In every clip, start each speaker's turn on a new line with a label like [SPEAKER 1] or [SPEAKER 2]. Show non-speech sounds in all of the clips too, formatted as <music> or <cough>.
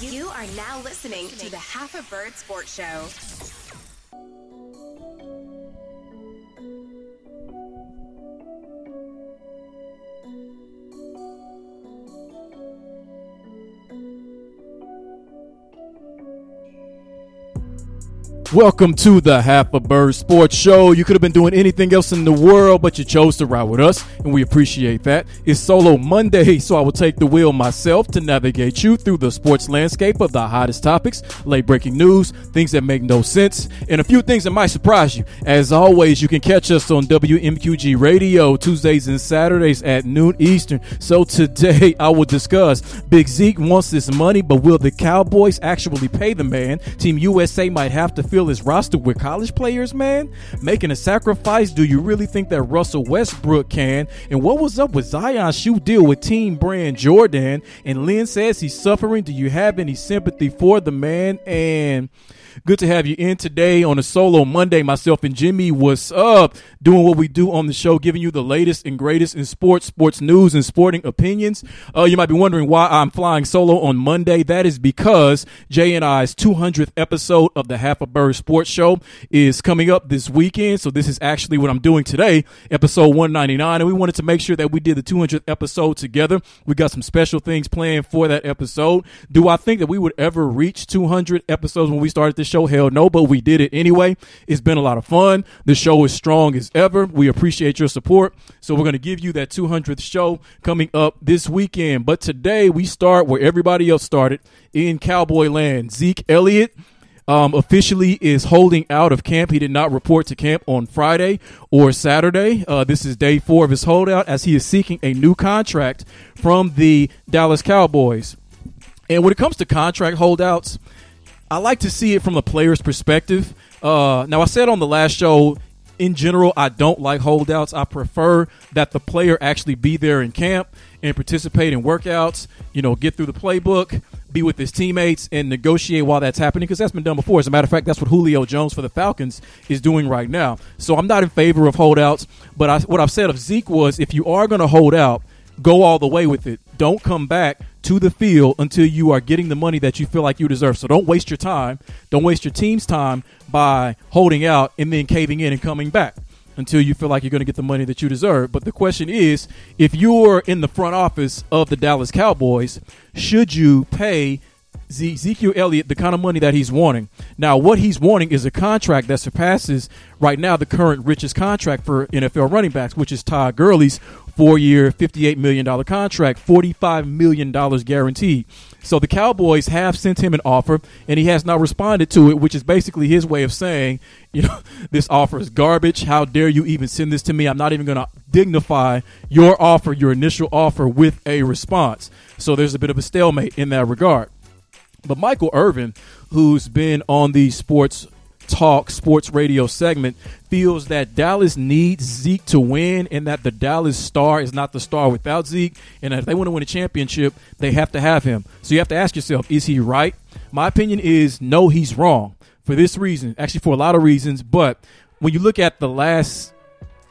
[SPEAKER 1] You are now listening to the Half a Bird Sports Show.
[SPEAKER 2] Welcome to the Half a Bird Sports Show. You could have been doing anything else in the world, but you chose to ride with us, and we appreciate that. It's Solo Monday, so I will take the wheel myself to navigate you through the sports landscape of the hottest topics, late breaking news, things that make no sense, and a few things that might surprise you. As always, you can catch us on WMQG Radio Tuesdays and Saturdays at noon Eastern. So today <laughs> I will discuss Big Zeke wants this money, but will the Cowboys actually pay the man? Team USA might have to fill his roster with college players, man? Making a sacrifice? Do you really think that Russell Westbrook can? And what was up with Zion's shoe deal with team brand Jordan? And Lin says he's suffering. Do you have any sympathy for the man? And Good to have you in today on a solo Monday. Myself and Jimmy, what's up? Doing what we do on the show, giving you the latest and greatest in sports, sports news, and sporting opinions. Uh, you might be wondering why I'm flying solo on Monday. That is because Jay and I's 200th episode of the Half a Bird Sports Show is coming up this weekend. So this is actually what I'm doing today, episode 199. And we wanted to make sure that we did the 200th episode together. We got some special things planned for that episode. Do I think that we would ever reach 200 episodes when we started this show? Hell no, but we did it anyway. It's been a lot of fun. The show is strong as ever. We appreciate your support. So we're going to give you that 200th show coming up this weekend. But today we start where everybody else started in Cowboy Land. Zeke Elliott. Um, officially is holding out of camp. He did not report to camp on Friday or Saturday. Uh, this is day four of his holdout as he is seeking a new contract from the Dallas Cowboys. And when it comes to contract holdouts, I like to see it from a player's perspective. Uh, now, I said on the last show, in general, I don't like holdouts. I prefer that the player actually be there in camp and participate in workouts, you know, get through the playbook, be with his teammates, and negotiate while that's happening because that's been done before. As a matter of fact, that's what Julio Jones for the Falcons is doing right now. So I'm not in favor of holdouts, but I, what I've said of Zeke was if you are going to hold out, go all the way with it. Don't come back to the field until you are getting the money that you feel like you deserve. So don't waste your time. Don't waste your team's time by holding out and then caving in and coming back until you feel like you're going to get the money that you deserve. But the question is if you're in the front office of the Dallas Cowboys, should you pay Ezekiel Elliott the kind of money that he's wanting. Now, what he's wanting is a contract that surpasses right now the current richest contract for NFL running backs, which is Todd Gurley's four-year, $58 million contract, $45 million guaranteed. So the Cowboys have sent him an offer, and he has not responded to it, which is basically his way of saying, <laughs> you know, this offer is garbage. How dare you even send this to me? I'm not even going to dignify your offer, your initial offer, with a response. So there's a bit of a stalemate in that regard. But Michael Irvin, who's been on the sports talk sports radio segment feels that Dallas needs Zeke to win and that the Dallas star is not the star without Zeke and that if they want to win a championship, they have to have him. So you have to ask yourself, is he right? My opinion is no, he's wrong for this reason, actually for a lot of reasons, but when you look at the last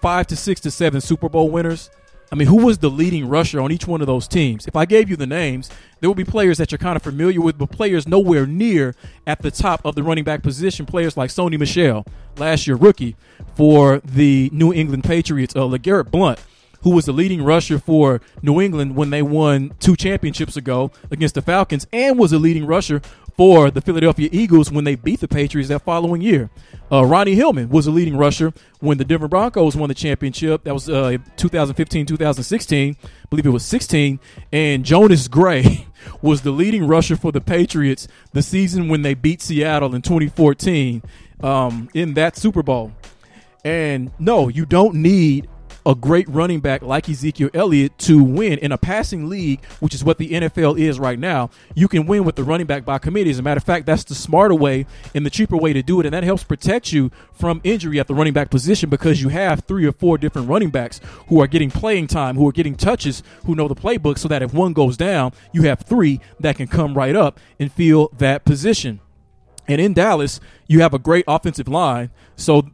[SPEAKER 2] 5 to 6 to 7 Super Bowl winners, I mean, who was the leading rusher on each one of those teams? If I gave you the names, there would be players that you're kind of familiar with, but players nowhere near at the top of the running back position. Players like Sony Michel, last year rookie for the New England Patriots, uh, LeGarrette Blount, who was the leading rusher for New England when they won two championships ago against the Falcons, and was a leading rusher for the Philadelphia Eagles when they beat the Patriots that following year. Uh, Ronnie Hillman was a leading rusher when the Denver Broncos won the championship. That was uh, 2015, 2016. I believe it was 16. And Jonas Gray <laughs> was the leading rusher for the Patriots the season when they beat Seattle in 2014 um, in that Super Bowl. And no, you don't need a great running back like Ezekiel Elliott to win in a passing league, which is what the NFL is right now. You can win with the running back by committee. As a matter of fact, that's the smarter way and the cheaper way to do it, and that helps protect you from injury at the running back position because you have three or four different running backs who are getting playing time, who are getting touches, who know the playbook, so that if one goes down, you have three that can come right up and fill that position. And in Dallas, you have a great offensive line. So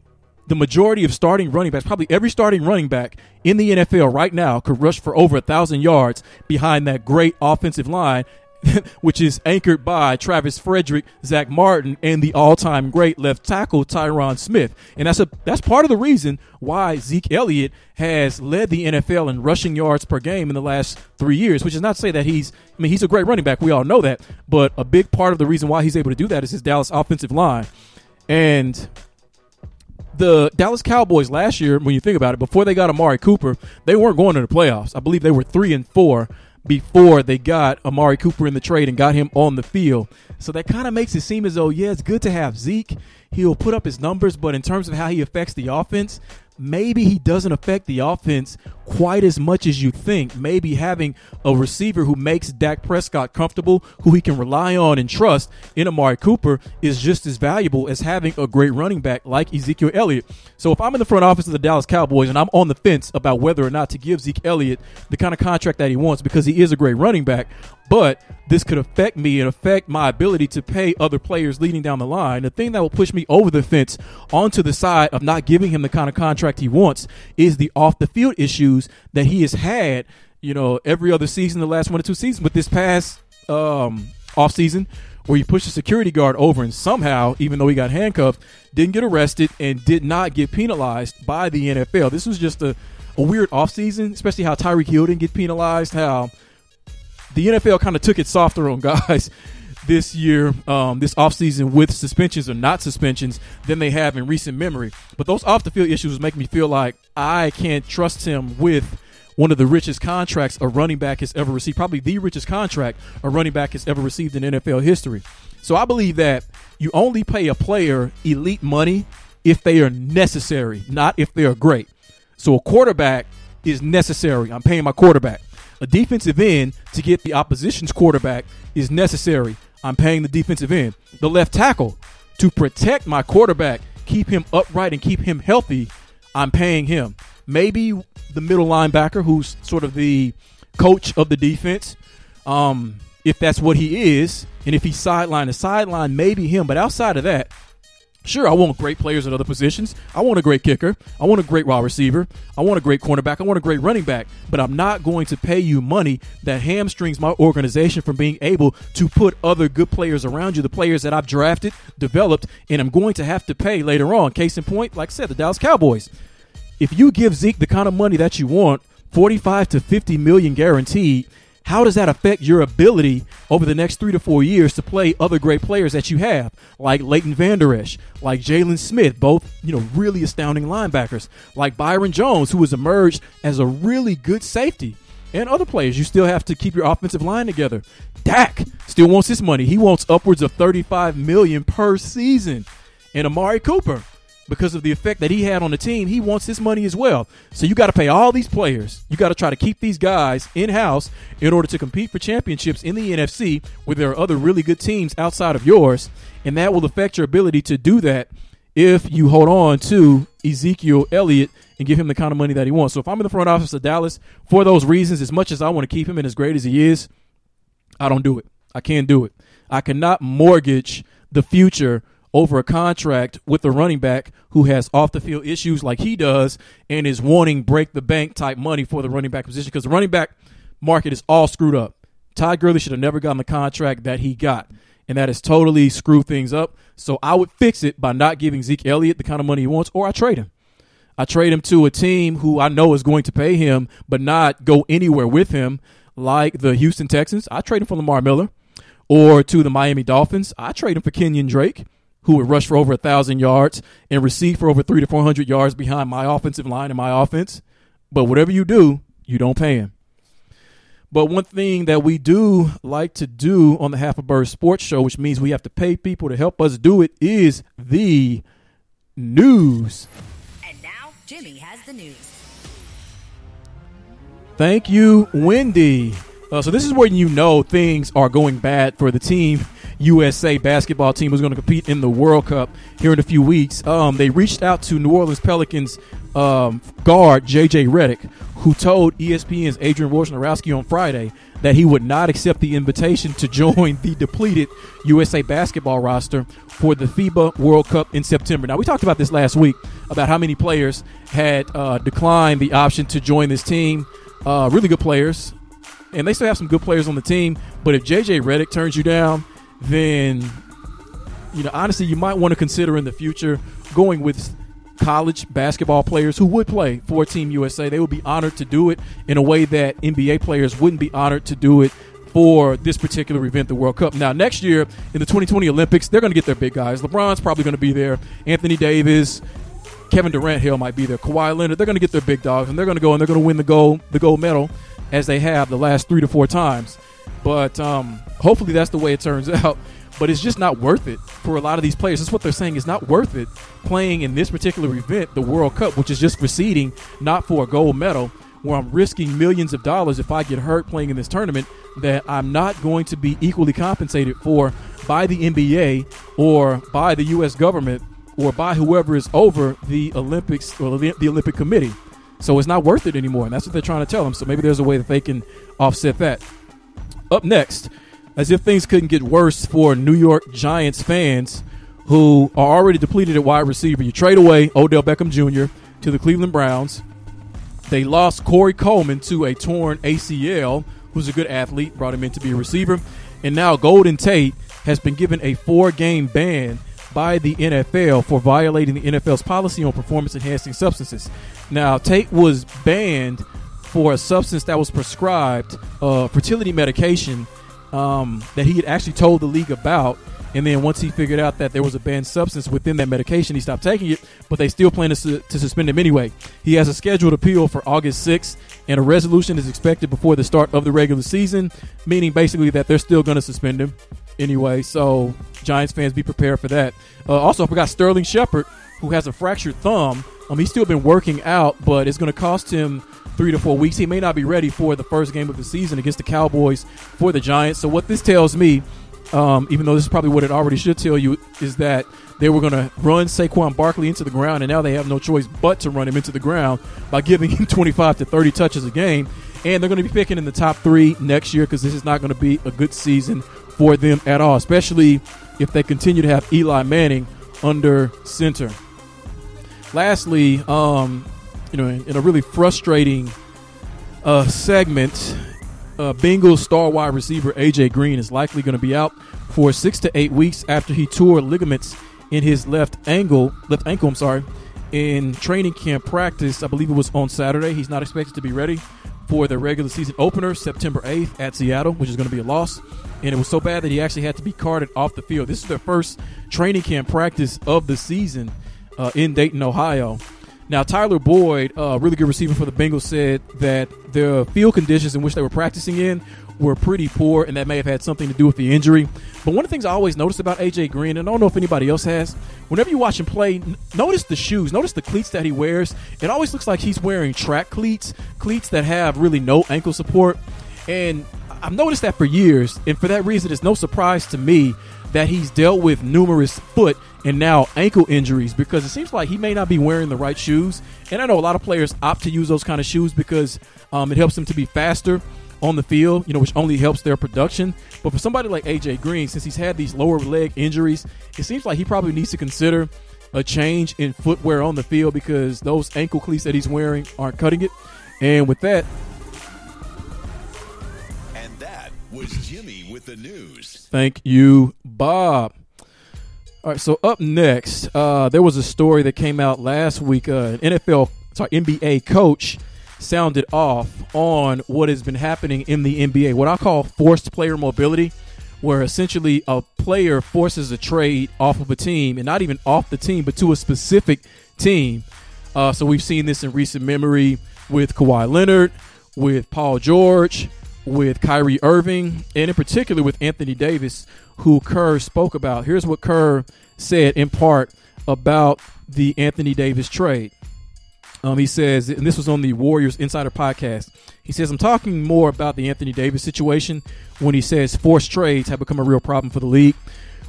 [SPEAKER 2] the majority of starting running backs, probably every starting running back in the NFL right now, could rush for over a thousand yards behind that great offensive line, <laughs> which is anchored by Travis Frederick, Zach Martin, and the all-time great left tackle Tyron Smith. And that's a that's part of the reason why Zeke Elliott has led the NFL in rushing yards per game in the last three years. Which is not to say that he's I mean he's a great running back. We all know that, but a big part of the reason why he's able to do that is his Dallas offensive line. And the Dallas Cowboys last year, when you think about it, before they got Amari Cooper, they weren't going to the playoffs. I believe they were three and four before they got Amari Cooper in the trade and got him on the field. So that kind of makes it seem as though, yeah, it's good to have Zeke. He'll put up his numbers, but in terms of how he affects the offense, maybe he doesn't affect the offense quite as much as you think. Maybe having a receiver who makes Dak Prescott comfortable, who he can rely on and trust in Amari Cooper is just as valuable as having a great running back like Ezekiel Elliott. So if I'm in the front office of the Dallas Cowboys and I'm on the fence about whether or not to give Zeke Elliott the kind of contract that he wants because he is a great running back, but this could affect me and affect my ability to pay other players leading down the line. The thing that will push me over the fence onto the side of not giving him the kind of contract he wants is the off the field issues that he has had, you know, every other season, the last one or two seasons, but this past um, off season where he pushed a security guard over and somehow, even though he got handcuffed, didn't get arrested and did not get penalized by the NFL. This was just a, a weird offseason, especially how Tyreek Hill didn't get penalized, how the NFL kind of took it softer on guys <laughs> this year, um, this offseason with suspensions or not suspensions than they have in recent memory. But those off the field issues make me feel like I can't trust him with one of the richest contracts a running back has ever received, probably the richest contract a running back has ever received in NFL history. So I believe that you only pay a player elite money if they are necessary, not if they are great. So a quarterback is necessary. I'm paying my quarterback. A defensive end to get the opposition's quarterback is necessary. I'm paying the defensive end. The left tackle to protect my quarterback, keep him upright and keep him healthy, I'm paying him. Maybe the middle linebacker, who's sort of the coach of the defense, um, if that's what he is, and if he's sideline to sideline, maybe him. But outside of that, Sure, I want great players at other positions. I want a great kicker. I want a great wide receiver. I want a great cornerback. I want a great running back. But I'm not going to pay you money that hamstrings my organization from being able to put other good players around you, the players that I've drafted, developed, and I'm going to have to pay later on. Case in point, like I said, the Dallas Cowboys. If you give Zeke the kind of money that you want, 45 to 50 million guaranteed, how does that affect your ability over the next three to four years to play other great players that you have, like Leighton Vander Esch, like Jaylon Smith, both you know really astounding linebackers, like Byron Jones, who has emerged as a really good safety, and other players. You still have to keep your offensive line together. Dak still wants his money. He wants upwards of 35 million per season. And Amari Cooper, because of the effect that he had on the team, he wants his money as well. So you got to pay all these players. You got to try to keep these guys in house in order to compete for championships in the NFC, where there are other really good teams outside of yours, and that will affect your ability to do that if you hold on to Ezekiel Elliott and give him the kind of money that he wants. So if I'm in the front office of Dallas for those reasons, as much as I want to keep him and as great as he is, I don't do it. I can't do it. I cannot mortgage the future over a contract with a running back who has off the field issues like he does and is wanting break the bank type money for the running back position because the running back market is all screwed up. Todd Gurley should have never gotten the contract that he got, and that has totally screwed things up. So I would fix it by not giving Zeke Elliott the kind of money he wants, or I trade him. I trade him to a team who I know is going to pay him, but not go anywhere with him, like the Houston Texans. I trade him for Lamar Miller, or to the Miami Dolphins. I trade him for Kenyon Drake who would rush for over a thousand yards and receive for over three to four hundred yards behind my offensive line and my offense. But whatever you do, you don't pay him. But one thing that we do like to do on the Half a Bird Sports Show, which means we have to pay people to help us do it, is the news.
[SPEAKER 3] And now Jimmy has the news.
[SPEAKER 2] Thank you, Wendy. Uh, so this is where you know things are going bad for the team USA basketball team who's going to compete in the World Cup here in a few weeks. Um, they reached out to New Orleans Pelicans um, guard JJ Redick, who told ESPN's Adrian Wojnarowski on Friday that he would not accept the invitation to join the depleted USA basketball roster for the FIBA World Cup in September. Now, we talked about this last week about how many players had uh, declined the option to join this team. Uh, really good players, and they still have some good players on the team. But if JJ Redick turns you down, then you know honestly you might want to consider in the future going with college basketball players who would play for Team USA. They would be honored to do it in a way that NBA players wouldn't be honored to do it for this particular event, the World Cup. Now, next year in the 2020 Olympics, they're going to get their big guys. LeBron's probably going to be there. Anthony Davis, Kevin Durant, Hill might be there. Kawhi Leonard, they're going to get their big dogs, and they're going to go and they're going to win the gold, the gold medal as they have the last three to four times. But um, hopefully that's the way it turns <laughs> out. But it's just not worth it for a lot of these players. That's what they're saying. It's not worth it playing in this particular event, the World Cup, which is just for seeding, not for a gold medal, where I'm risking millions of dollars if I get hurt playing in this tournament that I'm not going to be equally compensated for by the NBA or by the U.S. government or by whoever is over the Olympics or the Olympic Committee. So it's not worth it anymore. And that's what they're trying to tell them. So maybe there's a way that they can offset that. Up next, as if things couldn't get worse for New York Giants fans who are already depleted at wide receiver. You trade away Odell Beckham Jr. to the Cleveland Browns. They lost Corey Coleman to a torn ACL, who's a good athlete, brought him in to be a receiver. And now Golden Tate has been given a four game ban by the NFL for violating the NFL's policy on performance enhancing substances. Now, Tate was banned for a substance that was prescribed, uh, fertility medication, um, that he had actually told the league about. And then once he figured out that there was a banned substance within that medication, he stopped taking it, but they still plan to, su- to suspend him anyway. He has a scheduled appeal for August 6th, and a resolution is expected before the start of the regular season, meaning basically that they're still going to suspend him anyway. So Giants fans be prepared for that. Uh, also, I forgot Sterling Shepard, who has a fractured thumb. Um, he's still been working out, but it's going to cost him three to four weeks. He may not be ready for the first game of the season against the Cowboys for the Giants. So what this tells me, um, even though this is probably what it already should tell you, is that they were going to run Saquon Barkley into the ground, and now they have no choice but to run him into the ground by giving him <laughs> 25 to 30 touches a game. And they're going to be picking in the top three next year because this is not going to be a good season for them at all, especially if they continue to have Eli Manning under center. Lastly, um, you know, in, in a really frustrating uh, segment, uh, Bengals star wide receiver AJ Green is likely going to be out for six to eight weeks after he tore ligaments in his left ankle. Left ankle, I'm sorry. In training camp practice, I believe it was on Saturday. He's not expected to be ready for the regular season opener September 8th at Seattle, which is going to be a loss. And it was so bad that he actually had to be carted off the field. This is their first training camp practice of the season uh, in Dayton, Ohio. Now, Tyler Boyd, a uh, really good receiver for the Bengals, said that the field conditions in which they were practicing in were pretty poor, and that may have had something to do with the injury. But one of the things I always notice about AJ Green, and I don't know if anybody else has, whenever you watch him play, notice the shoes, notice the cleats that he wears. It always looks like he's wearing track cleats, cleats that have really no ankle support. And I've noticed that for years, and for that reason, it's no surprise to me that he's dealt with numerous foot and now ankle injuries because it seems like he may not be wearing the right shoes. And I know a lot of players opt to use those kind of shoes because um, it helps them to be faster on the field, you know, which only helps their production. But for somebody like AJ Green, since he's had these lower leg injuries, it seems like he probably needs to consider a change in footwear on the field because those ankle cleats that he's wearing aren't cutting it. And with that,
[SPEAKER 3] was Jimmy with the news.
[SPEAKER 2] Thank you, Bob. All right, so up next, uh, there was a story that came out last week. Uh, an NFL, sorry, NBA coach sounded off on what has been happening in the NBA, what I call forced player mobility, where essentially a player forces a trade off of a team, and not even off the team, but to a specific team. Uh, so we've seen this in recent memory with Kawhi Leonard, with Paul George, with Kyrie Irving, and in particular with Anthony Davis, who Kerr spoke about. Here's what Kerr said in part about the Anthony Davis trade. Um, he says, and this was on the Warriors Insider podcast. He says, I'm talking more about the Anthony Davis situation when he says forced trades have become a real problem for the league,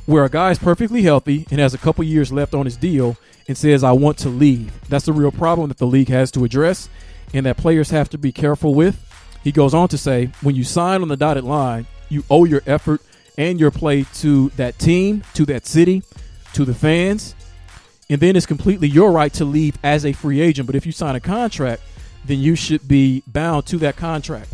[SPEAKER 2] where a guy is perfectly healthy and has a couple years left on his deal and says, I want to leave. That's the real problem that the league has to address and that players have to be careful with. He goes on to say, when you sign on the dotted line, you owe your effort and your play to that team, to that city, to the fans and then it's completely your right to leave as a free agent. But if you sign a contract, then you should be bound to that contract.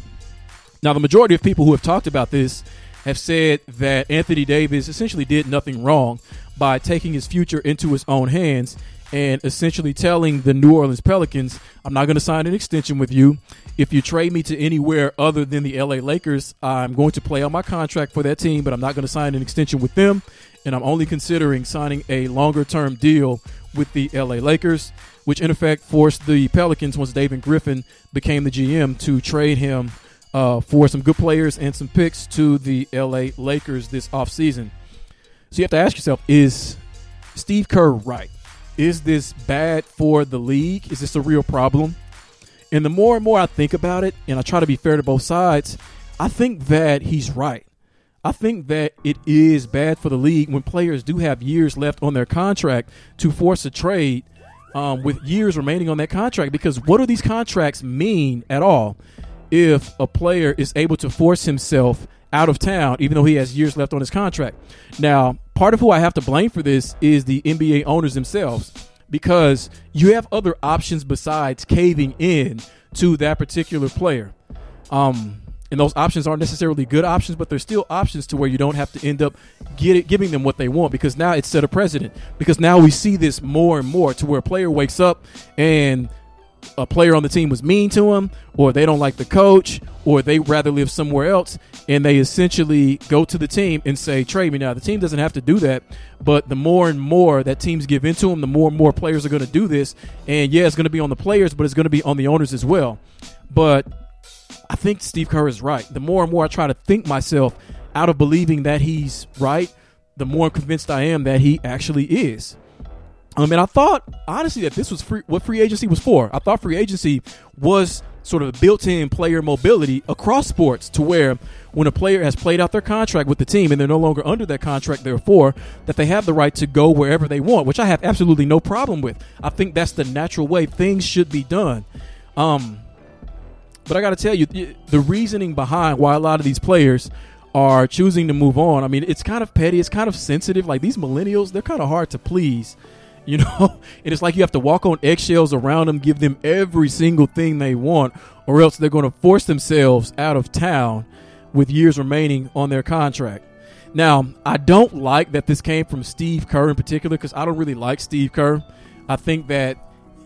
[SPEAKER 2] Now, the majority of people who have talked about this have said that Anthony Davis essentially did nothing wrong by taking his future into his own hands and essentially telling the New Orleans Pelicans, I'm not going to sign an extension with you. If you trade me to anywhere other than the LA Lakers, I'm going to play on my contract for that team, but I'm not going to sign an extension with them and I'm only considering signing a longer term deal with the LA Lakers, which in effect forced the Pelicans, once David Griffin became the GM, to trade him uh, for some good players and some picks to the LA Lakers this offseason. So you have to ask yourself is Steve Kerr right? Is this bad for the league? Is this a real problem? And the more and more I think about it, and I try to be fair to both sides, I think that he's right. I think that it is bad for the league when players do have years left on their contract to force a trade um, with years remaining on that contract. Because what do these contracts mean at all if a player is able to force himself out of town, even though he has years left on his contract? Now, part of who I have to blame for this is the NBA owners themselves because you have other options besides caving in to that particular player. Um, and those options aren't necessarily good options, but they're still options to where you don't have to end up it, giving them what they want because now it's set a precedent. Because now we see this more and more to where a player wakes up and a player on the team was mean to him, or they don't like the coach, or they rather live somewhere else, and they essentially go to the team and say, "Trade me." Now the team doesn't have to do that, but the more and more that teams give into them, the more and more players are going to do this. And yeah, it's going to be on the players, but it's going to be on the owners as well. But I think Steve Kerr is right. The more and more I try to think myself out of believing that he's right, the more convinced I am that he actually is. I mean, I thought honestly that this was free, what free agency was for. I thought free agency was sort of built-in player mobility across sports, to where when a player has played out their contract with the team and they're no longer under that contract, therefore that they have the right to go wherever they want, which I have absolutely no problem with. I think that's the natural way things should be done. Um, but I got to tell you, the reasoning behind why a lot of these players are choosing to move on, I mean, it's kind of petty. It's kind of sensitive. Like these millennials, they're kind of hard to please, you know? <laughs> it's like you have to walk on eggshells around them, give them every single thing they want, or else they're going to force themselves out of town with years remaining on their contract. Now, I don't like that this came from Steve Kerr in particular because I don't really like Steve Kerr. I think that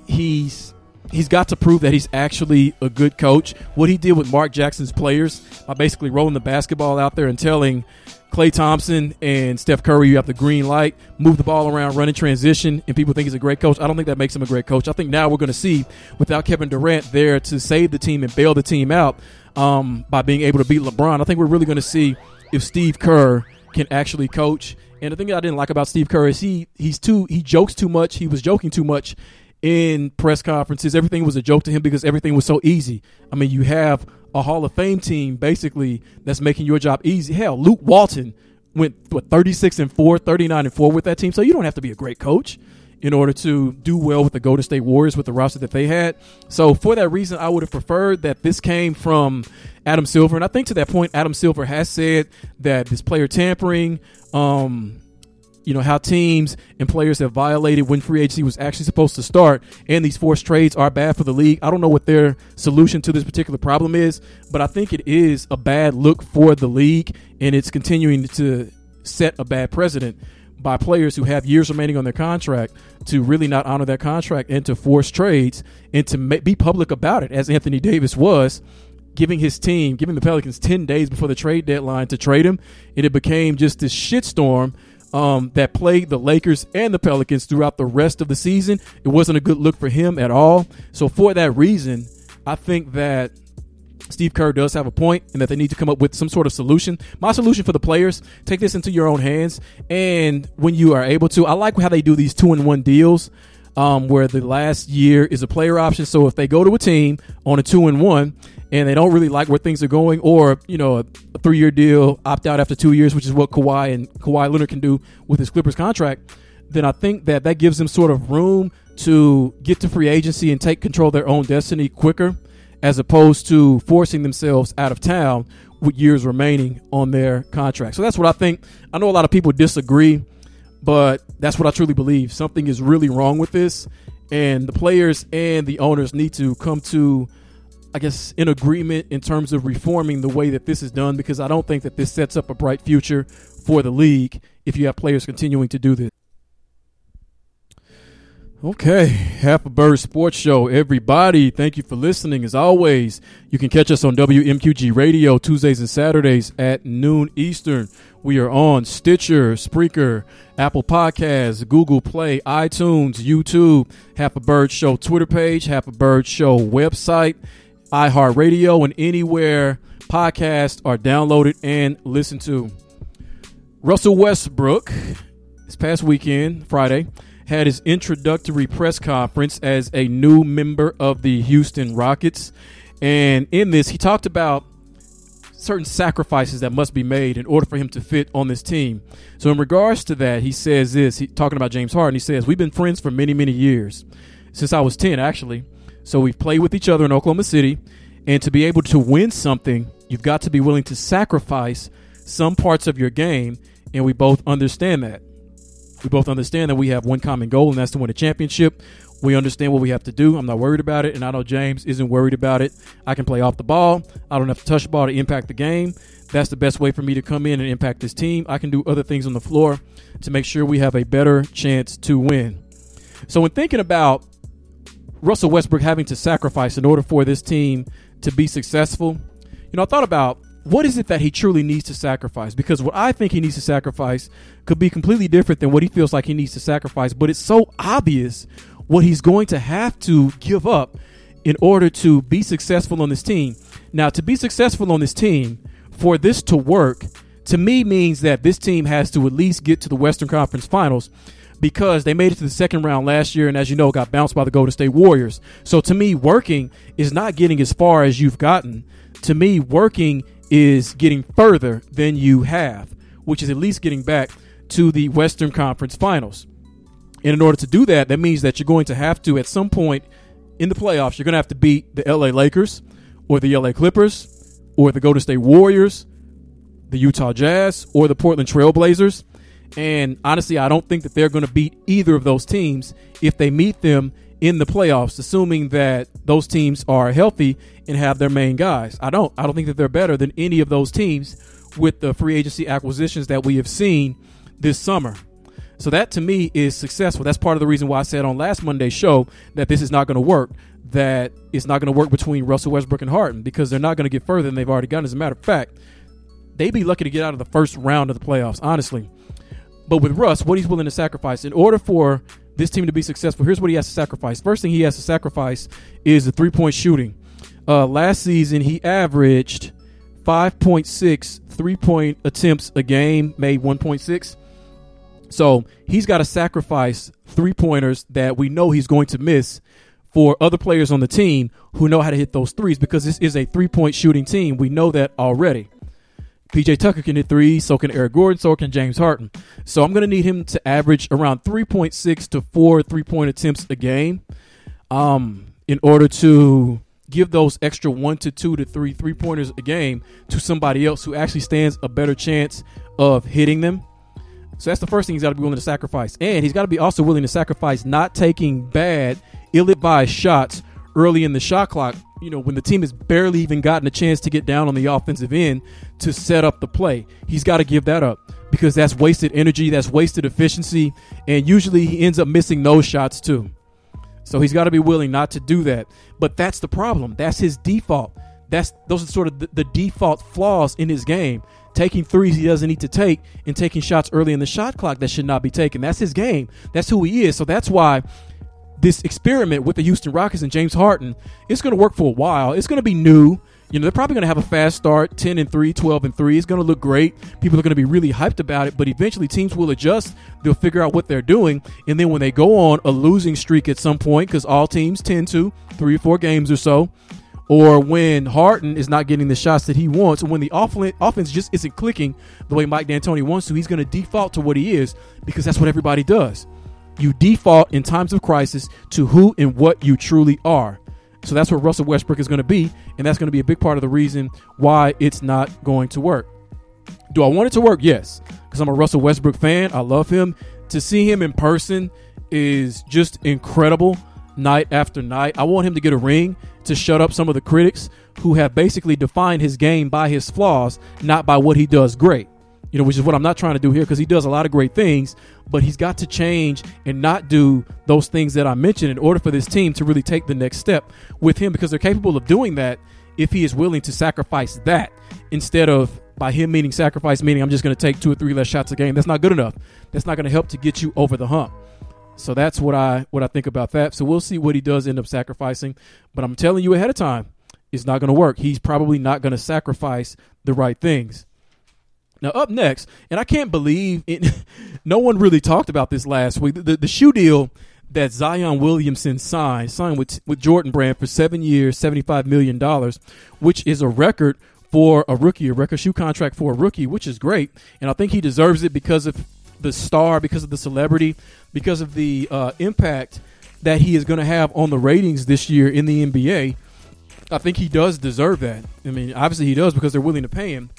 [SPEAKER 2] he's he's got to prove that he's actually a good coach. What he did with Mark Jackson's players by basically rolling the basketball out there and telling Klay Thompson and Steph Curry, you have the green light, move the ball around, run in transition, and people think he's a great coach. I don't think that makes him a great coach. I think now we're going to see, without Kevin Durant there to save the team and bail the team out um, by being able to beat LeBron, I think we're really going to see if Steve Kerr can actually coach. And the thing that I didn't like about Steve Kerr is he he's too he jokes too much. He was joking too much in press conferences. Everything was a joke to him because everything was so easy. I mean, you have a Hall of Fame team basically that's making your job easy. Hell, Luke Walton went what 36 and 4, 39 and 4 with that team. So you don't have to be a great coach in order to do well with the Golden State Warriors with the roster that they had. So for that reason, I would have preferred that this came from Adam Silver. And I think to that point, Adam Silver has said that this player tampering, um, you know how teams and players have violated when free agency was actually supposed to start and these forced trades are bad for the league. I don't know what their solution to this particular problem is but i think it is a bad look for the league and it's continuing to set a bad precedent by players who have years remaining on their contract to really not honor that contract and to force trades and to be public about it as anthony davis was giving his team giving the pelicans 10 days before the trade deadline to trade him. And it became just this shitstorm um, that played the Lakers and the Pelicans throughout the rest of the season. It wasn't a good look for him at all. So for that reason, I think that Steve Kerr does have a point and that they need to come up with some sort of solution. My solution for the players, take this into your own hands. And when you are able to, I like how they do these two in one deals. Um, where the last year is a player option. So if they go to a team on a two and one and they don't really like where things are going, or you know, a, three year deal, opt out after two years, which is what Kawhi and Kawhi Leonard can do with his Clippers contract, then I think that that gives them sort of room to get to free agency and take control of their own destiny quicker, as opposed to forcing themselves out of town with years remaining on their contract. So that's what I think. I know a lot of people disagree, but that's what I truly believe. Something is really wrong with this, and the players and the owners need to come to, I guess, an agreement in terms of reforming the way that this is done because I don't think that this sets up a bright future for the league if you have players continuing to do this. Okay, Half a Bird Sports Show. Everybody, thank you for listening. As always, you can catch us on WMQG Radio Tuesdays and Saturdays at noon Eastern. We are on Stitcher, Spreaker, Apple Podcasts, Google Play, iTunes, YouTube, Half a Bird Show Twitter page, Half a Bird Show website, iHeartRadio, and anywhere podcasts are downloaded and listened to. Russell Westbrook, this past weekend, Friday, had his introductory press conference as a new member of the Houston Rockets. And in this, he talked about certain sacrifices that must be made in order for him to fit on this team. So, in regards to that, he says this, he, talking about James Harden, he says, We've been friends for many, many years, since I was 10, actually. So, we've played with each other in Oklahoma City. And to be able to win something, you've got to be willing to sacrifice some parts of your game. And we both understand that. We both understand that we have one common goal, and that's to win a championship. We understand what we have to do. I'm not worried about it, and I know James isn't worried about it. I can play off the ball. I don't have to touch the ball to impact the game. That's the best way for me to come in and impact this team. I can do other things on the floor to make sure we have a better chance to win. So, when thinking about Russell Westbrook having to sacrifice in order for this team to be successful, you know, I thought about what is it that he truly needs to sacrifice? Because what I think he needs to sacrifice could be completely different than what he feels like he needs to sacrifice. But it's so obvious what he's going to have to give up in order to be successful on this team. Now, to be successful on this team, for this to work, to me means that this team has to at least get to the Western Conference Finals because they made it to the second round last year and as you know got bounced by the Golden State Warriors. So to me working is not getting as far as you've gotten. To me working is getting further than you have, which is at least getting back to the Western Conference Finals. And in order to do that, that means that you're going to have to, at some point in the playoffs, you're going to have to beat the LA Lakers or the LA Clippers or the Golden State Warriors, the Utah Jazz, or the Portland Trailblazers. And honestly, I don't think that they're going to beat either of those teams if they meet them in the playoffs, assuming that those teams are healthy and have their main guys. I don't. I don't think that they're better than any of those teams with the free agency acquisitions that we have seen this summer. So that to me is successful. That's part of the reason why I said on last Monday's show that this is not going to work. That it's not going to work between Russell Westbrook and Harden because they're not going to get further than they've already gone. As a matter of fact, they'd be lucky to get out of the first round of the playoffs, honestly. But with Russ, what he's willing to sacrifice in order for this team to be successful, here's what he has to sacrifice. First thing he has to sacrifice is the three point shooting. Uh, last season, he averaged 5.6 three point attempts a game, made 1.6. So he's got to sacrifice three pointers that we know he's going to miss for other players on the team who know how to hit those threes because this is a three point shooting team. We know that already. PJ Tucker can hit threes, so can Eric Gordon, so can James Harden. So I'm going to need him to average around 3.6 to 4 three point attempts a game um, in order to give those extra one to two to three three pointers a game to somebody else who actually stands a better chance of hitting them. So that's the first thing he's got to be willing to sacrifice. And he's got to be also willing to sacrifice not taking bad, ill advised shots early in the shot clock, you know, when the team has barely even gotten a chance to get down on the offensive end to set up the play. He's got to give that up because that's wasted energy, that's wasted efficiency, and usually he ends up missing those shots too. So he's got to be willing not to do that. But that's the problem. That's his default. That's those are sort of the, the default flaws in his game. Taking threes he doesn't need to take and taking shots early in the shot clock that should not be taken. That's his game. That's who he is. So that's why this experiment with the Houston Rockets and James Harden, it's going to work for a while. It's going to be new. You know, they're probably going to have a fast start 10 and 3, 12 and 3. It's going to look great. People are going to be really hyped about it, but eventually teams will adjust. They'll figure out what they're doing. And then when they go on a losing streak at some point, because all teams tend to, three or four games or so, or when Harden is not getting the shots that he wants, or when the offense just isn't clicking the way Mike D'Antoni wants to, he's going to default to what he is because that's what everybody does. You default in times of crisis to who and what you truly are. So that's what Russell Westbrook is going to be, and that's going to be a big part of the reason why it's not going to work. Do I want it to work? Yes, because I'm a Russell Westbrook fan. I love him. To see him in person is just incredible night after night. I want him to get a ring to shut up some of the critics who have basically defined his game by his flaws, not by what he does great you know, which is what I'm not trying to do here because he does a lot of great things, but he's got to change and not do those things that I mentioned in order for this team to really take the next step with him because they're capable of doing that if he is willing to sacrifice that instead of by him meaning sacrifice meaning I'm just going to take two or three less shots a game. That's not good enough. That's not going to help to get you over the hump. So that's what I what I think about that. So we'll see what he does end up sacrificing, but I'm telling you ahead of time, it's not going to work. He's probably not going to sacrifice the right things. Now, up next, and I can't believe it, <laughs> no one really talked about this last week. The, the shoe deal that Zion Williamson signed, signed with, with Jordan Brand for seven years, $75 million, which is a record for a rookie, a record shoe contract for a rookie, which is great. And I think he deserves it because of the star, because of the celebrity, because of the uh, impact that he is going to have on the ratings this year in the NBA. I think he does deserve that. I mean, obviously he does because they're willing to pay him.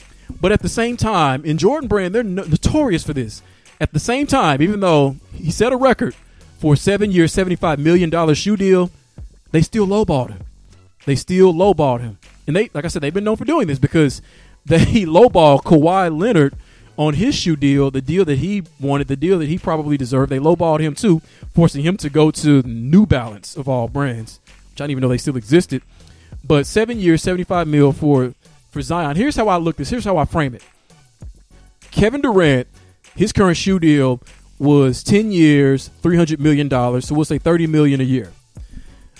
[SPEAKER 2] But at the same time, in Jordan Brand, they're no- notorious for this. At the same time, even though he set a record for a seven year, $75 million shoe deal, they still lowballed him. They still lowballed him. And they, like I said, they've been known for doing this because <laughs> they lowballed Kawhi Leonard on his shoe deal, the deal that he wanted, the deal that he probably deserved. They lowballed him too, forcing him to go to New Balance of all brands, which I didn't even know they still existed. But seven years, 75 mil for for Zion. Here's how I look this. Here's how I frame it. Kevin Durant, his current shoe deal was 10 years, $300 million. So we'll say 30 million a year.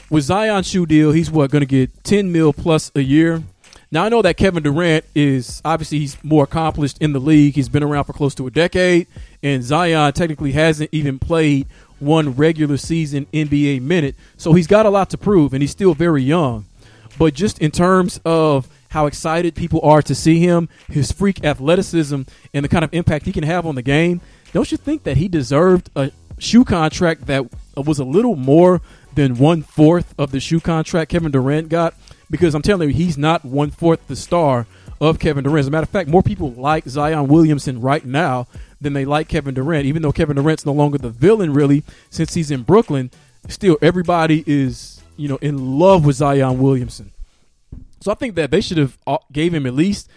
[SPEAKER 2] With Zion's shoe deal, he's what going to get 10 mil plus a year. Now I know that Kevin Durant is obviously he's more accomplished in the league. He's been around for close to a decade, and Zion technically hasn't even played one regular season NBA minute. So he's got a lot to prove, and he's still very young. But just in terms of how excited people are to see him, his freak athleticism, and the kind of impact he can have on the game, don't you think that he deserved a shoe contract that was a little more than one fourth of the shoe contract Kevin Durant got? Because I'm telling you, he's not one fourth the star of Kevin Durant. As a matter of fact, more people like Zion Williamson right now than they like Kevin Durant. Even though Kevin Durant's no longer the villain, really, since he's in Brooklyn, still everybody is you know in love with Zion Williamson. So I think that they should have uh, gave him at least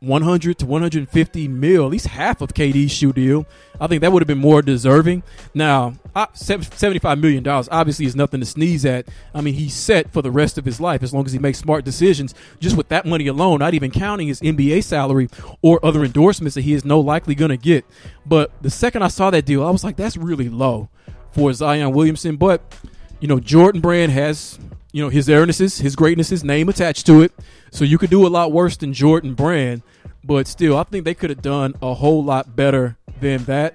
[SPEAKER 2] 100 to 150 mil, at least half of KD's shoe deal. I think that would have been more deserving. Now, 75 million dollars obviously is nothing to sneeze at. I mean, he's set for the rest of his life as long as he makes smart decisions. Just with that money alone, not even counting his NBA salary or other endorsements that he is no likely going to get. But the second I saw that deal, I was like, that's really low for Zion Williamson. But you know, Jordan Brand has you know his airnesses, his greatness, his name attached to it. So you could do a lot worse than Jordan Brand, but still, I think they could have done a whole lot better than that.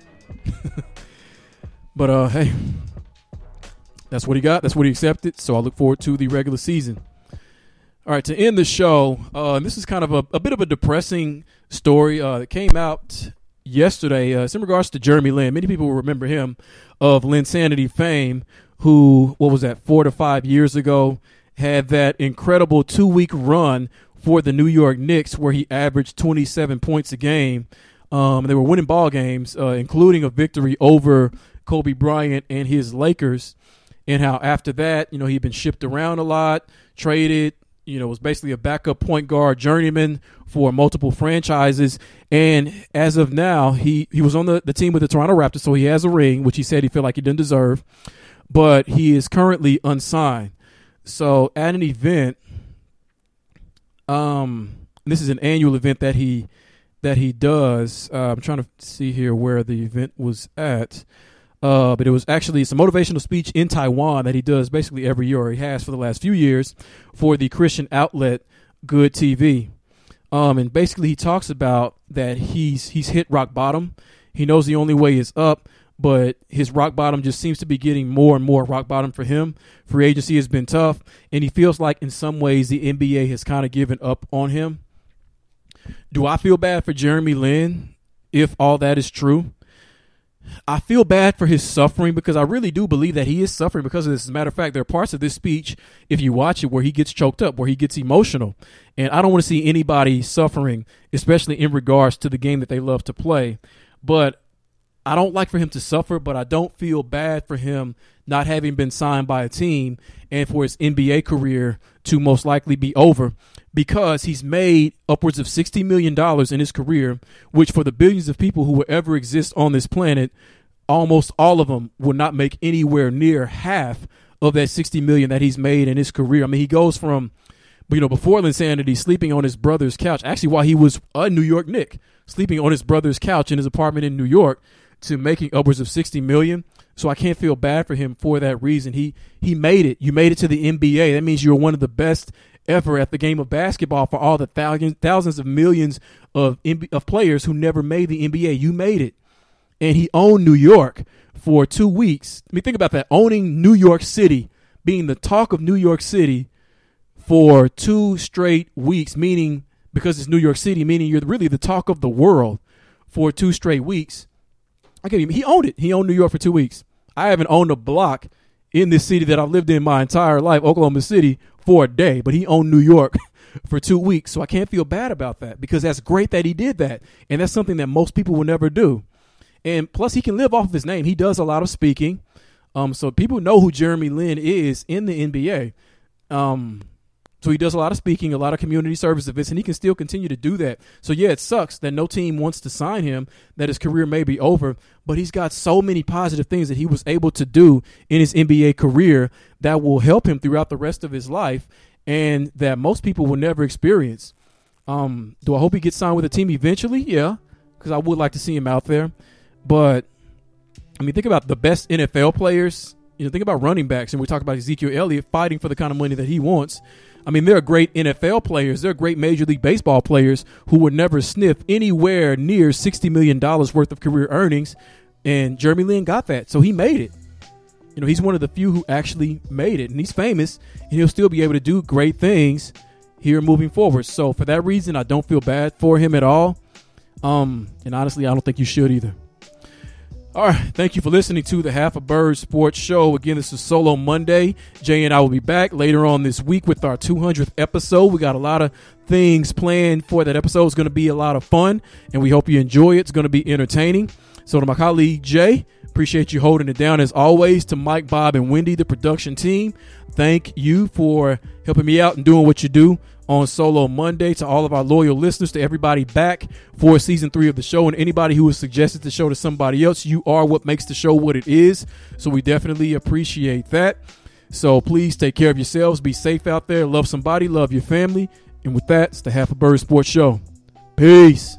[SPEAKER 2] <laughs> but uh, hey, that's what he got. That's what he accepted. So I look forward to the regular season. All right, to end the show, uh, this is kind of a, a bit of a depressing story uh, that came out yesterday. Uh, it's in regards to Jeremy Lin. Many people will remember him of Linsanity fame, who, what was that, four to five years ago, had that incredible two week run for the New York Knicks where he averaged 27 points a game. Um, they were winning ball games, uh, including a victory over Kobe Bryant and his Lakers. And how after that, you know, he'd been shipped around a lot, traded, you know, was basically a backup point guard journeyman for multiple franchises. And as of now, he, he was on the, the team with the Toronto Raptors, so he has a ring, which he said he felt like he didn't deserve but he is currently unsigned. So at an event, um, this is an annual event that he that he does. Uh, I'm trying to see here where the event was at. Uh, but it was actually it's a motivational speech in Taiwan that he does basically every year, or he has for the last few years, for the Christian outlet good TV. Um, and basically he talks about that he's he's hit rock bottom. He knows the only way is up, but his rock bottom just seems to be getting more and more rock bottom for him. Free agency has been tough, and he feels like in some ways the NBA has kind of given up on him. Do I feel bad for Jeremy Lin if all that is true? I feel bad for his suffering because I really do believe that he is suffering because of this. As a matter of fact, there are parts of this speech, if you watch it, where he gets choked up, where he gets emotional. And I don't want to see anybody suffering, especially in regards to the game that they love to play. But I don't like for him to suffer, but I don't feel bad for him not having been signed by a team and for his NBA career to most likely be over because he's made upwards of $60 million in his career, which for the billions of people who will ever exist on this planet, almost all of them will not make anywhere near half of that 60 million that he's made in his career. I mean, he goes from, you know, before Linsanity, sleeping on his brother's couch, actually while he was a New York Knick, sleeping on his brother's couch in his apartment in New York to making upwards of 60 million. So I can't feel bad for him for that reason. He he made it. You made it to the NBA. That means you're one of the best ever at the game of basketball for all the thousands thousands of millions of of players who never made the NBA. You made it. And he owned New York for 2 weeks. I mean think about that. Owning New York City, being the talk of New York City for 2 straight weeks, meaning because it's New York City, meaning you're really the talk of the world for 2 straight weeks. I can't even. He owned it. He owned New York for two weeks. I haven't owned a block in this city that I've lived in my entire life, Oklahoma City, for a day, but he owned New York <laughs> for two weeks. So I can't feel bad about that because that's great that he did that. And that's something that most people will never do. And plus, he can live off of his name. He does a lot of speaking. Um, so people know who Jeremy Lin is in the NBA. Um, so he does a lot of speaking, a lot of community service events, and he can still continue to do that. So yeah, it sucks that no team wants to sign him, that his career may be over, but he's got so many positive things that he was able to do in his NBA career that will help him throughout the rest of his life and that most people will never experience. Um, do I hope he gets signed with a team eventually? Yeah, because I would like to see him out there. But I mean, think about the best NFL players. You know, think about running backs, and we talk about Ezekiel Elliott fighting for the kind of money that he wants. I mean, there are great NFL players, there are great Major League Baseball players who would never sniff anywhere near $60 million worth of career earnings. And Jeremy Lin got that. So he made it. You know, he's one of the few who actually made it. And he's famous, and he'll still be able to do great things here moving forward. So for that reason, I don't feel bad for him at all. Um, and honestly, I don't think you should either. All right. Thank you for listening to the Half a Bird Sports Show. Again, this is Solo Monday. Jay and I will be back later on this week with our 200th episode. We got a lot of things planned for that episode. It's going to be a lot of fun, and we hope you enjoy it. It's going to be entertaining. So, to my colleague Jay, appreciate you holding it down as always. To Mike, Bob, and Wendy, the production team, thank you for helping me out and doing what you do on Solo Monday. To all of our loyal listeners, to everybody back for season three of the show, and anybody who has suggested the show to somebody else, you are what makes the show what it is. So we definitely appreciate that. So please take care of yourselves. Be safe out there. Love somebody. Love your family. And with that, it's the Half a Bird Sports Show. Peace.